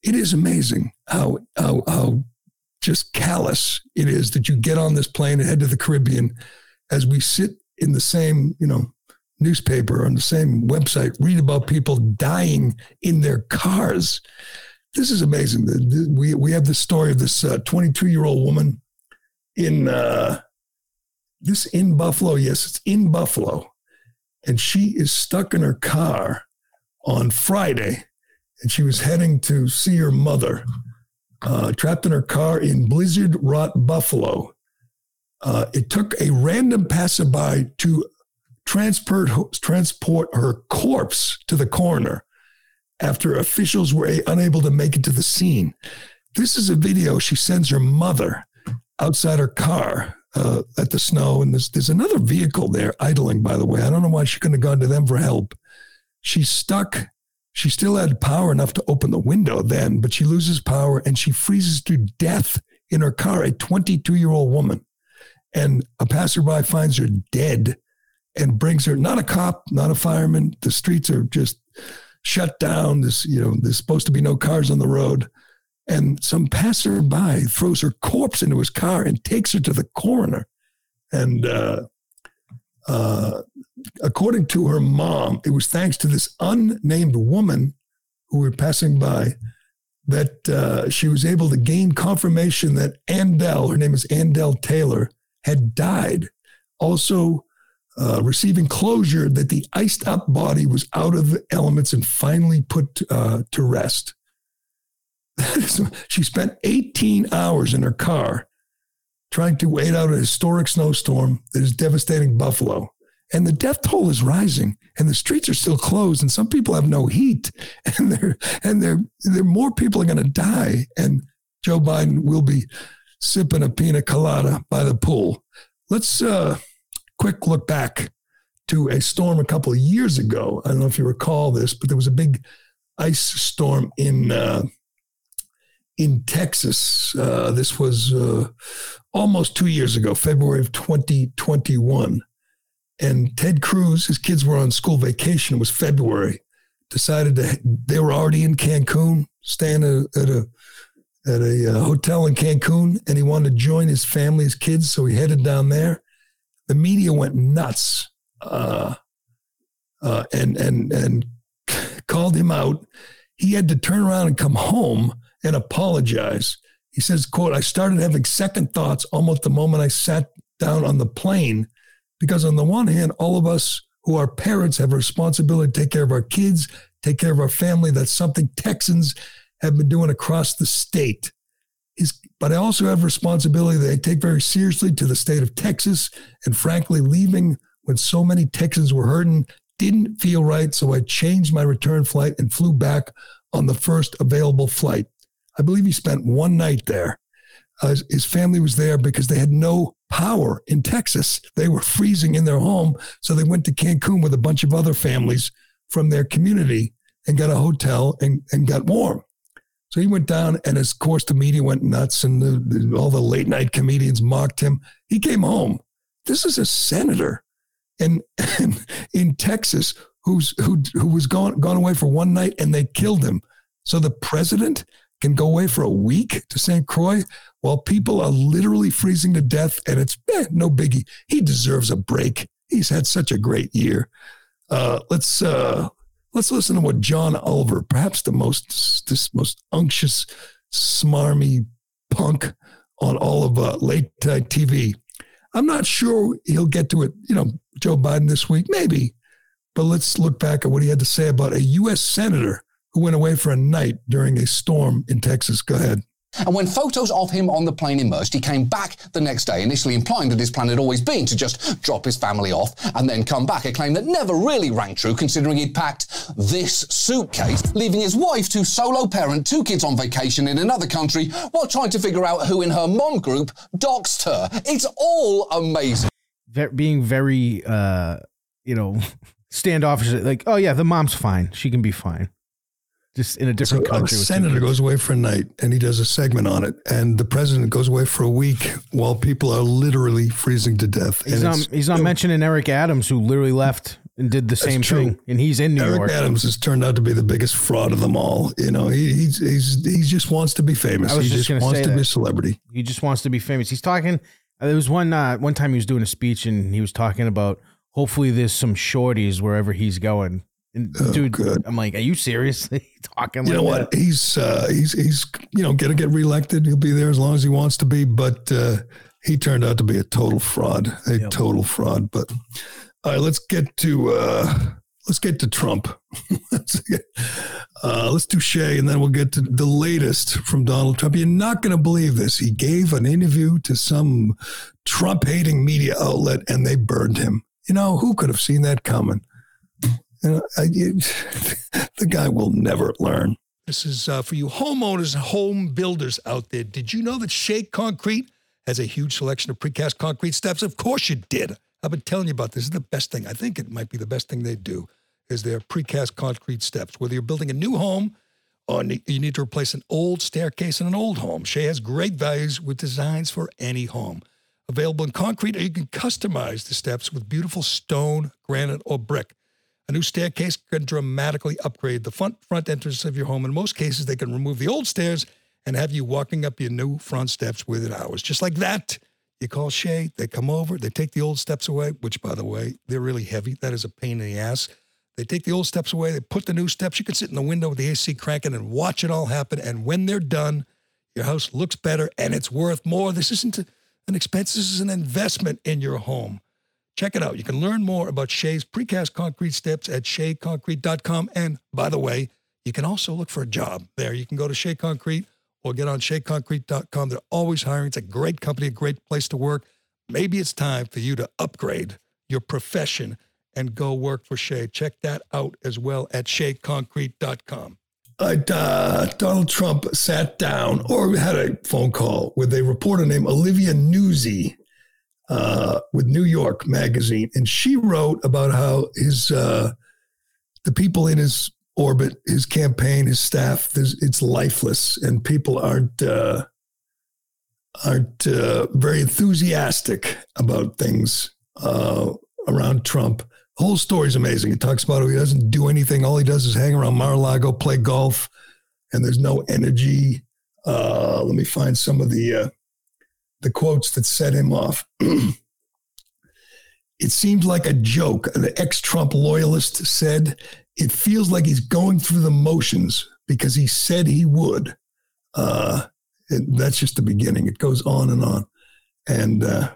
It is amazing how, how, how just callous it is that you get on this plane and head to the Caribbean as we sit in the same, you know, newspaper on the same website read about people dying in their cars. This is amazing. We we have the story of this 22 year old woman in uh, this in Buffalo. Yes, it's in Buffalo, and she is stuck in her car on Friday, and she was heading to see her mother. Uh, trapped in her car in blizzard wrought Buffalo. Uh, it took a random passerby to transport transport her corpse to the coroner after officials were unable to make it to the scene. This is a video she sends her mother outside her car uh, at the snow, and there's there's another vehicle there idling. By the way, I don't know why she couldn't have gone to them for help. She's stuck. She still had power enough to open the window then, but she loses power and she freezes to death in her car. A 22 year old woman, and a passerby finds her dead and brings her. Not a cop, not a fireman. The streets are just shut down. This you know there's supposed to be no cars on the road and some passerby throws her corpse into his car and takes her to the coroner. And uh, uh, according to her mom, it was thanks to this unnamed woman who were passing by that uh, she was able to gain confirmation that Andell, her name is Andell Taylor, had died. Also, uh, receiving closure that the iced up body was out of the elements and finally put uh, to rest. she spent 18 hours in her car trying to wait out a historic snowstorm that is devastating Buffalo. And the death toll is rising, and the streets are still closed, and some people have no heat, and there and there there more people are going to die. And Joe Biden will be sipping a pina colada by the pool. Let's uh, quick look back to a storm a couple of years ago. I don't know if you recall this, but there was a big ice storm in uh, in Texas. Uh, this was uh, almost two years ago, February of 2021. And Ted Cruz, his kids were on school vacation. It was February. Decided to, they were already in Cancun, staying at a, at a, uh, hotel in Cancun, and he wanted to join his family, his kids. So he headed down there. The media went nuts uh, uh, and, and, and called him out. He had to turn around and come home and apologize. He says, quote, I started having second thoughts almost the moment I sat down on the plane because on the one hand, all of us who are parents have a responsibility to take care of our kids, take care of our family. That's something Texans have been doing across the state. Is, but I also have responsibility that I take very seriously to the state of Texas. And frankly, leaving when so many Texans were hurting didn't feel right. So I changed my return flight and flew back on the first available flight. I believe he spent one night there. Uh, his family was there because they had no power in Texas. They were freezing in their home. So they went to Cancun with a bunch of other families from their community and got a hotel and, and got warm. So he went down, and of course, the media went nuts, and the, the, all the late night comedians mocked him. He came home. This is a senator in, in, in Texas who's, who, who was gone, gone away for one night, and they killed him. So the president can go away for a week to St. Croix while people are literally freezing to death, and it's eh, no biggie. He deserves a break. He's had such a great year. Uh, let's uh, let's listen to what John Oliver, perhaps the most this most unctuous, smarmy punk on all of uh, late night TV. I'm not sure he'll get to it. You know, Joe Biden this week, maybe. But let's look back at what he had to say about a U.S. senator who went away for a night during a storm in Texas. Go ahead. And when photos of him on the plane emerged, he came back the next day, initially implying that his plan had always been to just drop his family off and then come back, a claim that never really rang true considering he'd packed this suitcase, leaving his wife to solo parent two kids on vacation in another country while trying to figure out who in her mom group doxed her. It's all amazing. Being very, uh, you know, standoffish. Like, oh yeah, the mom's fine. She can be fine. Just in a different So country. A senator goes away for a night and he does a segment on it, and the president goes away for a week while people are literally freezing to death. He's not, he's not mentioning Eric Adams, who literally left and did the same true. thing, and he's in New Eric York. Eric Adams has turned out to be the biggest fraud of them all. You know, he he's, he's he just wants to be famous. He just just, wants to be a celebrity. He just wants to be famous. He's talking. uh, There was one uh, one time he was doing a speech and he was talking about hopefully there's some shorties wherever he's going. And dude, I'm like, are you seriously talking? Oh, You like know that? what? He's uh, he's he's you know going to get reelected. He'll be there as long as he wants to be. But uh, he turned out to be a total fraud, a total fraud. But all right, let's get to uh, let's get to Trump. let's, get, uh, let's do Shea, and then we'll get to the latest from Donald Trump. You're not going to believe this. He gave an interview to some Trump hating media outlet, and they burned him. You know who could have seen that coming? Know, I, the guy will never learn. This is uh, for you homeowners and home builders out there. Did you know that Shea Concrete has a huge selection of precast concrete steps? Of course you did. I've been telling you about this. This is the best thing. I think it might be the best thing they do is their precast concrete steps. Whether you're building a new home or you need to replace an old staircase in an old home, Shea has great values with designs for any home. Available in concrete, or you can customize the steps with beautiful stone, granite, or brick. A new staircase can dramatically upgrade the front front entrance of your home. In most cases, they can remove the old stairs and have you walking up your new front steps within hours. Just like that, you call Shea, they come over, they take the old steps away, which, by the way, they're really heavy. That is a pain in the ass. They take the old steps away, they put the new steps. You can sit in the window with the AC cranking and watch it all happen. And when they're done, your house looks better and it's worth more. This isn't an expense, this is an investment in your home. Check it out. You can learn more about Shea's precast concrete steps at sheaconcrete.com. And by the way, you can also look for a job there. You can go to Shea Concrete or get on sheaconcrete.com. They're always hiring. It's a great company, a great place to work. Maybe it's time for you to upgrade your profession and go work for Shay. Check that out as well at sheaconcrete.com. Uh, Donald Trump sat down or had a phone call with a reporter named Olivia Nuzzi uh, with New York Magazine, and she wrote about how his uh, the people in his orbit, his campaign, his staff, it's lifeless, and people aren't uh, aren't uh, very enthusiastic about things uh, around Trump. The whole story is amazing. He talks about how he doesn't do anything. All he does is hang around Mar-a-Lago, play golf, and there's no energy. Let me find some of the the quotes that set him off. it seemed like a joke. The ex-Trump loyalist said, "It feels like he's going through the motions because he said he would." Uh, that's just the beginning. It goes on and on, and uh,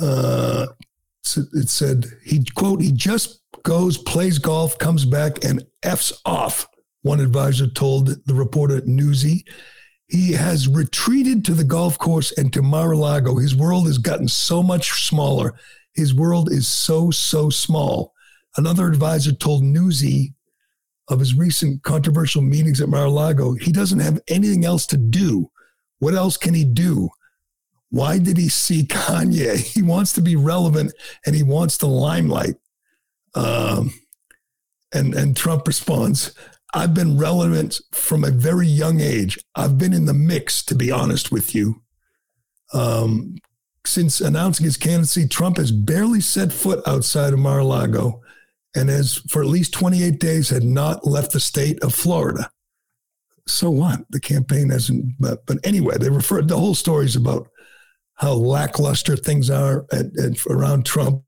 uh, it said he quote he just goes plays golf comes back and f's off one advisor told the reporter Nuzzi he has retreated to the golf course and to mar-a-lago. His world has gotten so much smaller. His world is so so small. Another advisor told Nuzzi of his recent controversial meetings at mar-a-lago he doesn't have anything else to do. What else can he do? Why did he see Kanye? He wants to be relevant and he wants the limelight. Um, and and Trump responds, "I've been relevant from a very young age. I've been in the mix, to be honest with you. Um, since announcing his candidacy, Trump has barely set foot outside of Mar-a-Lago, and has for at least 28 days had not left the state of Florida. So what? The campaign hasn't. But, but anyway, they referred. The whole story is about." how lackluster things are at, at, around Trump.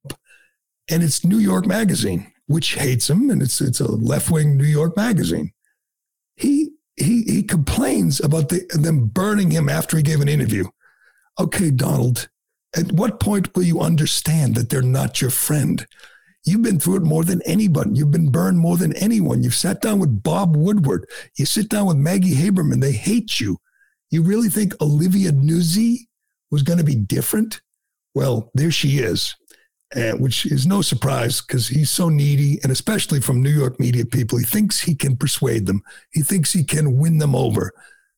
And it's New York Magazine, which hates him, and it's it's a left wing New York magazine. He he he complains about the, them burning him after he gave an interview. Okay, Donald, at what point will you understand that they're not your friend? You've been through it more than anybody. You've been burned more than anyone. You've sat down with Bob Woodward. You sit down with Maggie Haberman. They hate you. You really think Olivia Nuzzi was going to be different? Well, there she is, and which is no surprise because he's so needy, and especially from New York media people, he thinks he can persuade them. He thinks he can win them over.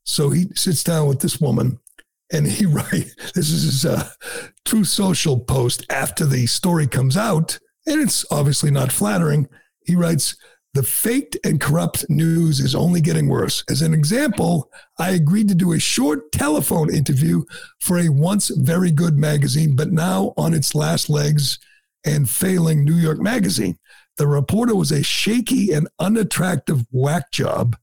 So he sits down with this woman, and he writes. This is his uh, Truth Social post after the story comes out, and it's obviously not flattering. He writes. The faked and corrupt news is only getting worse. As an example, I agreed to do a short telephone interview for a once very good magazine, but now on its last legs and failing New York magazine. The reporter was a shaky and unattractive whack job.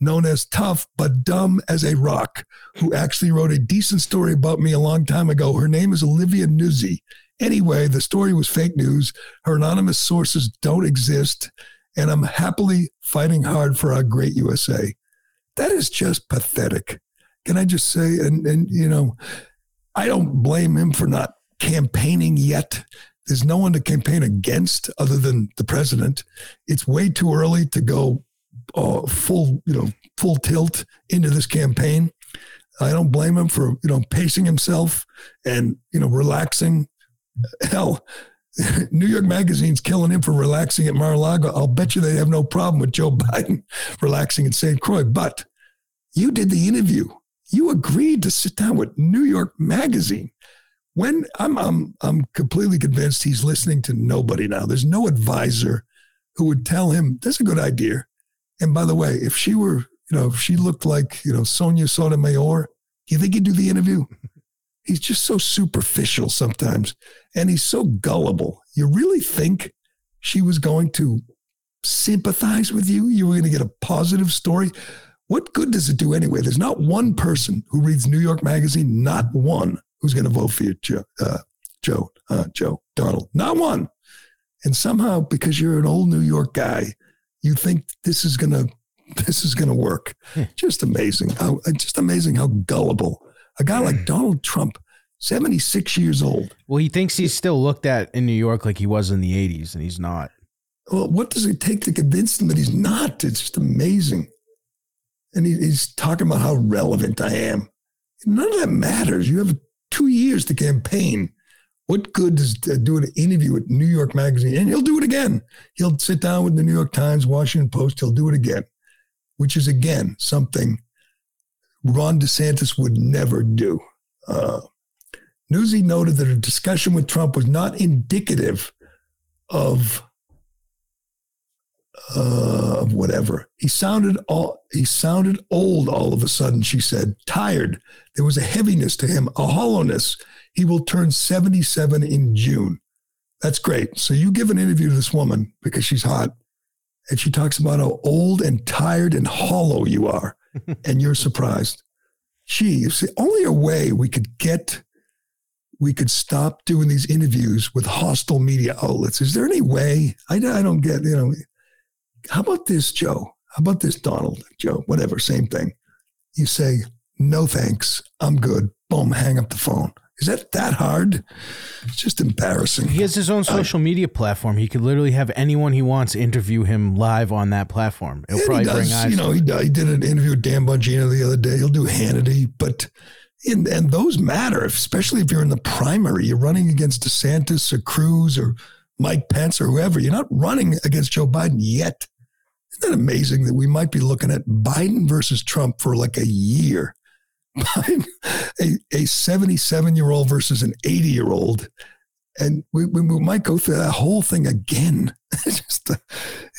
known as Tough but Dumb as a Rock, who actually wrote a decent story about me a long time ago. Her name is Olivia Nuzzi. Anyway, the story was fake news. Her anonymous sources don't exist, and I'm happily fighting hard for our great USA. That is just pathetic. Can I just say, and, and you know, I don't blame him for not campaigning yet. There's no one to campaign against other than the president. It's way too early to go uh, full, you know, full tilt into this campaign. I don't blame him for you know pacing himself and you know relaxing. Hell, New York Magazine's killing him for relaxing at Mar-a-Lago. I'll bet you they have no problem with Joe Biden relaxing at St. Croix. But you did the interview. You agreed to sit down with New York Magazine. When I'm, I'm, I'm completely convinced he's listening to nobody now. There's no advisor who would tell him that's a good idea. And by the way, if she were, you know, if she looked like, you know, Sonia Sotomayor, you think he'd do the interview? He's just so superficial sometimes. And he's so gullible. You really think she was going to sympathize with you? You were going to get a positive story? What good does it do anyway? There's not one person who reads New York Magazine, not one who's going to vote for you, Joe, uh, Joe, uh, Joe, Donald. Not one. And somehow, because you're an old New York guy, you think this is going to this is going to work. Just amazing. How, just amazing how gullible a guy like Donald Trump, 76 years old. Well, he thinks he's still looked at in New York like he was in the 80s, and he's not. Well, what does it take to convince him that he's not? It's just amazing. And he, he's talking about how relevant I am. None of that matters. You have two years to campaign. What good does uh, doing an interview with New York Magazine? And he'll do it again. He'll sit down with the New York Times, Washington Post. He'll do it again, which is again something Ron DeSantis would never do. Uh, Nuzzi noted that a discussion with Trump was not indicative of uh, of whatever. He sounded all he sounded old all of a sudden. She said, tired. There was a heaviness to him, a hollowness. He will turn 77 in June. That's great. So you give an interview to this woman because she's hot, and she talks about how old and tired and hollow you are, and you're surprised. Gee, it's the only a way we could get we could stop doing these interviews with hostile media outlets. Is there any way? I, I don't get, you know, how about this, Joe? How about this, Donald? Joe, whatever, same thing. You say, no thanks, I'm good. Boom, hang up the phone. Is that that hard? It's just embarrassing. He has his own social media platform. He could literally have anyone he wants interview him live on that platform. It'll probably does, bring eyes. You know, he, he did an interview with Dan Bongino the other day. He'll do Hannity, but and, and those matter, especially if you're in the primary. You're running against DeSantis or Cruz or Mike Pence or whoever. You're not running against Joe Biden yet. Isn't that amazing that we might be looking at Biden versus Trump for like a year? A 77 year old versus an 80 year old. And we, we, we might go through that whole thing again. It's just,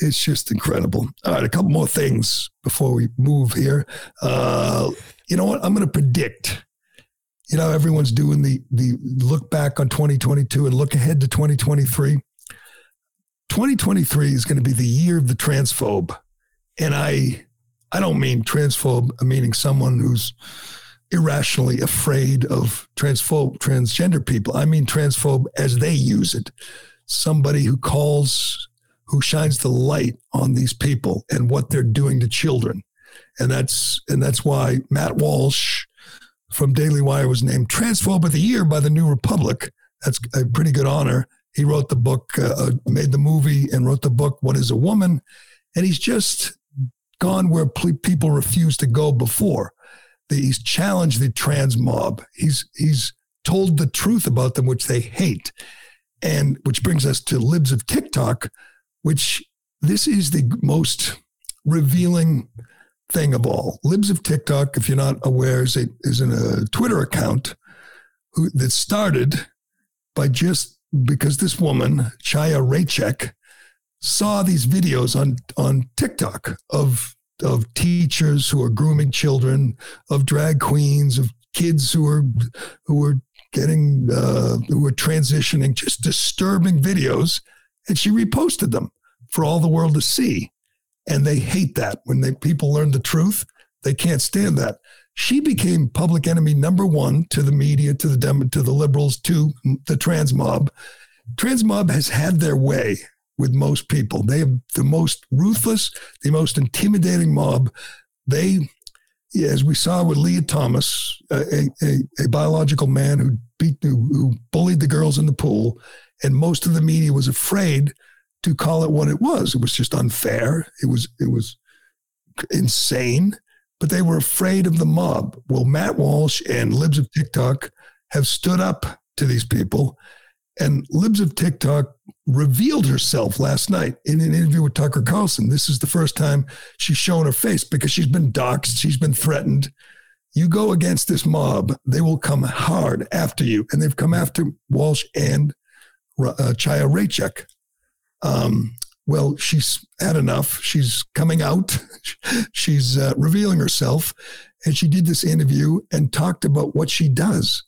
it's just incredible. All right, a couple more things before we move here. Uh, you know what? I'm going to predict. You know, everyone's doing the the look back on 2022 and look ahead to 2023. 2023 is going to be the year of the transphobe, and I I don't mean transphobe, meaning someone who's irrationally afraid of transphobe transgender people. I mean transphobe as they use it. Somebody who calls who shines the light on these people and what they're doing to children. And that's and that's why Matt Walsh from Daily Wire was named Transphobe of the Year by the New Republic. That's a pretty good honor. He wrote the book, uh, made the movie, and wrote the book, What is a Woman? And he's just gone where ple- people refused to go before. He's challenged the trans mob. He's he's told the truth about them, which they hate, and which brings us to libs of TikTok, which this is the most revealing thing of all. Libs of TikTok, if you're not aware, is a is in a Twitter account who that started by just because this woman Chaya Raichik saw these videos on on TikTok of of teachers who are grooming children, of drag queens, of kids who are who are getting uh, who are transitioning, just disturbing videos, and she reposted them for all the world to see. And they hate that when they people learn the truth. They can't stand that. She became public enemy number one to the media, to the Dem- to the liberals, to the trans mob. Trans mob has had their way with most people. They have the most ruthless, the most intimidating mob. They, as we saw with Lia Thomas, a, a, a biological man who beat, who, who bullied the girls in the pool, and most of the media was afraid to call it what it was. It was just unfair. It was it was insane, but they were afraid of the mob. Well, Matt Walsh and Libs of TikTok have stood up to these people, and Libs of TikTok revealed herself last night in an interview with Tucker Carlson. This is the first time she's shown her face because she's been doxxed, she's been threatened. You go against this mob, they will come hard after you. And they've come after Walsh and uh, Chaya Raichik. Um, well, she's had enough. She's coming out. she's uh, revealing herself. And she did this interview and talked about what she does.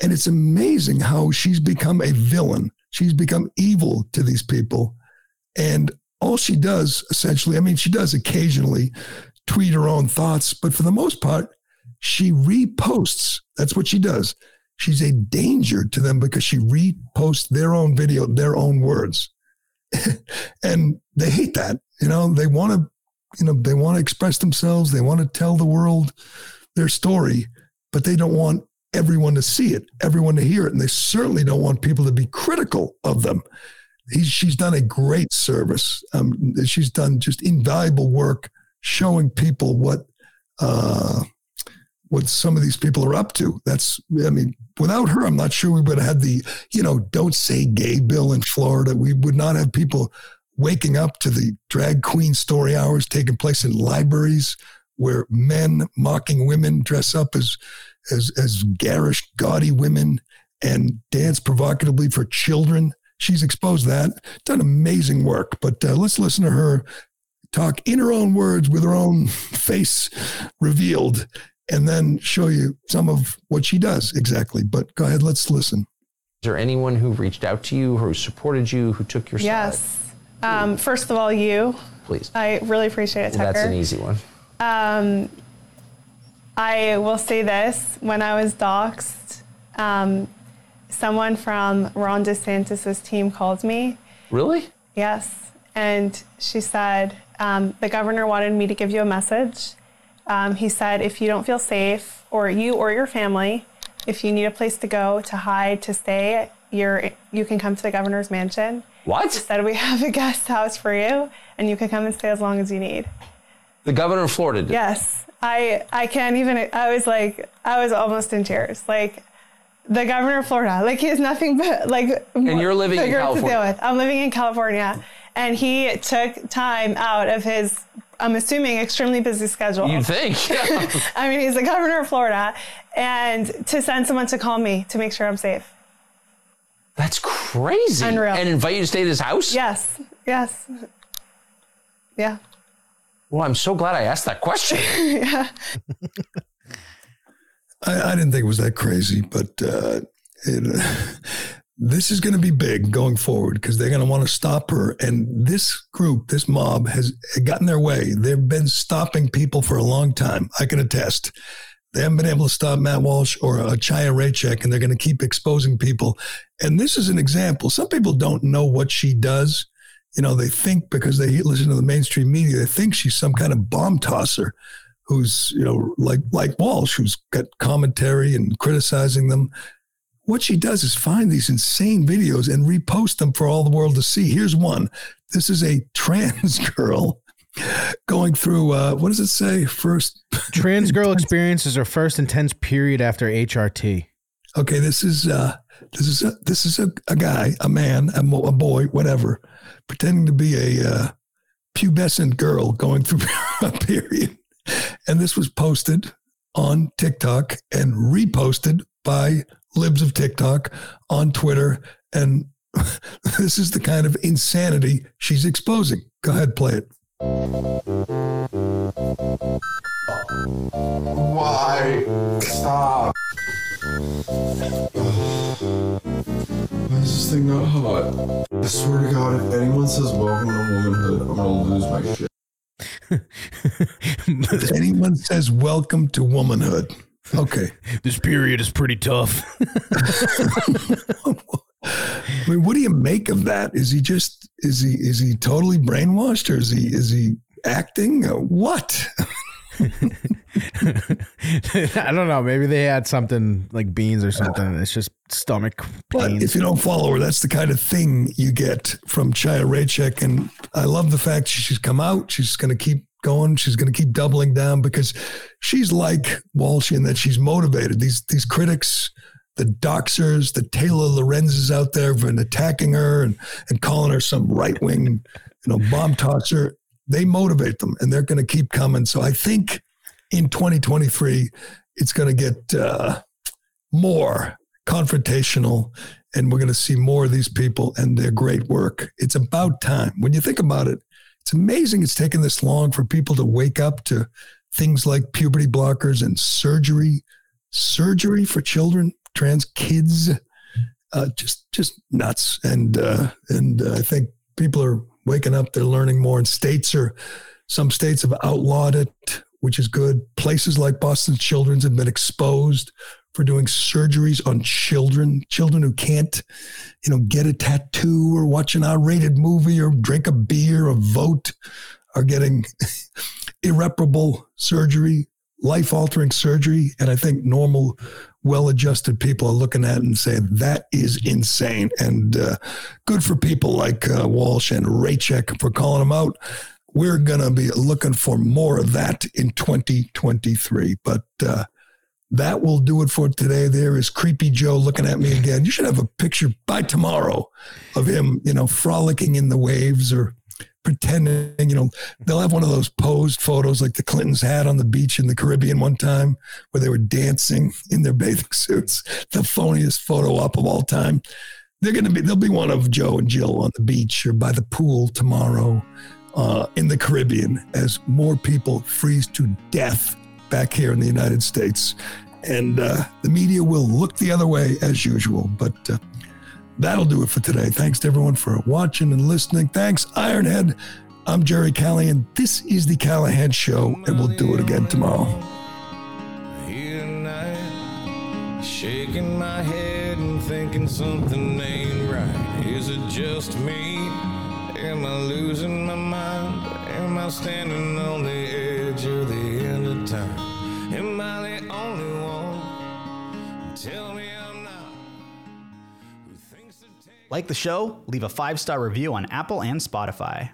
And it's amazing how she's become a villain. She's become evil to these people. And all she does, essentially, I mean, she does occasionally tweet her own thoughts, but for the most part, she reposts. That's what she does. She's a danger to them because she reposts their own video, their own words. and they hate that. You know, they want to, you know, they want to express themselves. They want to tell the world their story, but they don't want everyone to see it, everyone to hear it. And they certainly don't want people to be critical of them. He, she's done a great service. Um, she's done just invaluable work showing people what, uh, what some of these people are up to. That's, I mean, without her, I'm not sure we would have had the, you know, don't say gay bill in Florida. We would not have people waking up to the drag queen story hours taking place in libraries where men mocking women dress up as, as, as garish, gaudy women and dance provocatively for children. She's exposed that, done amazing work. But uh, let's listen to her talk in her own words with her own face revealed and then show you some of what she does exactly. But go ahead, let's listen. Is there anyone who reached out to you, who supported you, who took your side? Yes. Um, first of all, you. Please. I really appreciate it, Tucker. That's an easy one. Um, I will say this: when I was doxxed, um, someone from Ron DeSantis's team called me. Really? Yes, and she said um, the governor wanted me to give you a message. Um, he said if you don't feel safe, or you or your family, if you need a place to go, to hide, to stay, you're you can come to the governor's mansion. What? He said we have a guest house for you, and you can come and stay as long as you need. The governor of Florida did. Yes, I I can't even. I was like I was almost in tears. Like the governor of Florida, like he has nothing but like. And you're living in bigger to deal California. I'm living in California, and he took time out of his. I'm assuming extremely busy schedule. You'd think. I mean, he's the governor of Florida, and to send someone to call me to make sure I'm safe. That's crazy. Unreal. And invite you to stay at his house? Yes. Yes. Yeah. Well, I'm so glad I asked that question. yeah. I, I didn't think it was that crazy, but uh, it, this is going to be big going forward because they're going to want to stop her. And this group, this mob, has gotten their way. They've been stopping people for a long time. I can attest. They haven't been able to stop Matt Walsh or a Chaya Raichik, and they're going to keep exposing people. And this is an example. Some people don't know what she does. You know, they think because they listen to the mainstream media, they think she's some kind of bomb tosser who's, you know, like like Walsh, who's got commentary and criticizing them. What she does is find these insane videos and repost them for all the world to see. Here's one. This is a trans girl going through uh, what does it say? First Trans girl experiences her first intense period after HRT. Okay, this is uh, this is a, this is a, a guy, a man, a, mo- a boy, whatever, pretending to be a uh, pubescent girl going through a period, and this was posted on TikTok and reposted by libs of TikTok on Twitter, and this is the kind of insanity she's exposing. Go ahead, play it. Why? Stop. Why is this thing not hot? I swear to God, if anyone says welcome to womanhood, I'm gonna lose my shit. if anyone says welcome to womanhood, okay. this period is pretty tough. I mean, what do you make of that? Is he just is he is he totally brainwashed or is he is he acting? Uh, what? I don't know. Maybe they had something like beans or something. It's just stomach But if you don't follow her, that's the kind of thing you get from Chaya Raichik. And I love the fact she's come out. She's going to keep going. She's going to keep doubling down because she's like Walsh in that she's motivated. These these critics, the doxers, the Taylor Lorenzes out there for attacking her and, and calling her some right wing, you know, bomb tosser. They motivate them and they're going to keep coming. So I think in 2023, it's going to get uh, more confrontational and we're going to see more of these people and their great work. It's about time. When you think about it, it's amazing it's taken this long for people to wake up to things like puberty blockers and surgery, surgery for children, trans kids, uh, just just nuts. And uh, and uh, I think people are waking up. They're learning more. And states are some states have outlawed it, which is good. Places like Boston Children's have been exposed for doing surgeries on children, children who can't, you know, get a tattoo or watch an R-rated movie or drink a beer or vote, are getting irreparable surgery, life-altering surgery. And I think normal, well-adjusted people are looking at it and saying that is insane. And uh, good for people like uh, Walsh and Raichik for calling them out. We're going to be looking for more of that in 2023. But uh, that will do it for today. There is Creepy Joe looking at me again. You should have a picture by tomorrow of him, you know, frolicking in the waves or pretending, you know, they'll have one of those posed photos like the Clintons had on the beach in the Caribbean one time where they were dancing in their bathing suits. The phoniest photo op of all time. They're going to be, there'll be one of Joe and Jill on the beach or by the pool tomorrow uh, in the Caribbean as more people freeze to death back here in the United States. And uh, the media will look the other way as usual. But uh, that'll do it for today. Thanks to everyone for watching and listening. Thanks, Ironhead. I'm Gerry Callahan. This is The Callahan Show, and we'll do it again tomorrow. Shaking my head and thinking something ain't right. Is it just me? Am I losing my mind? Standing on the edge of the end of time? Am I the only one? Tell me I'm not. Like the show? Leave a five star review on Apple and Spotify.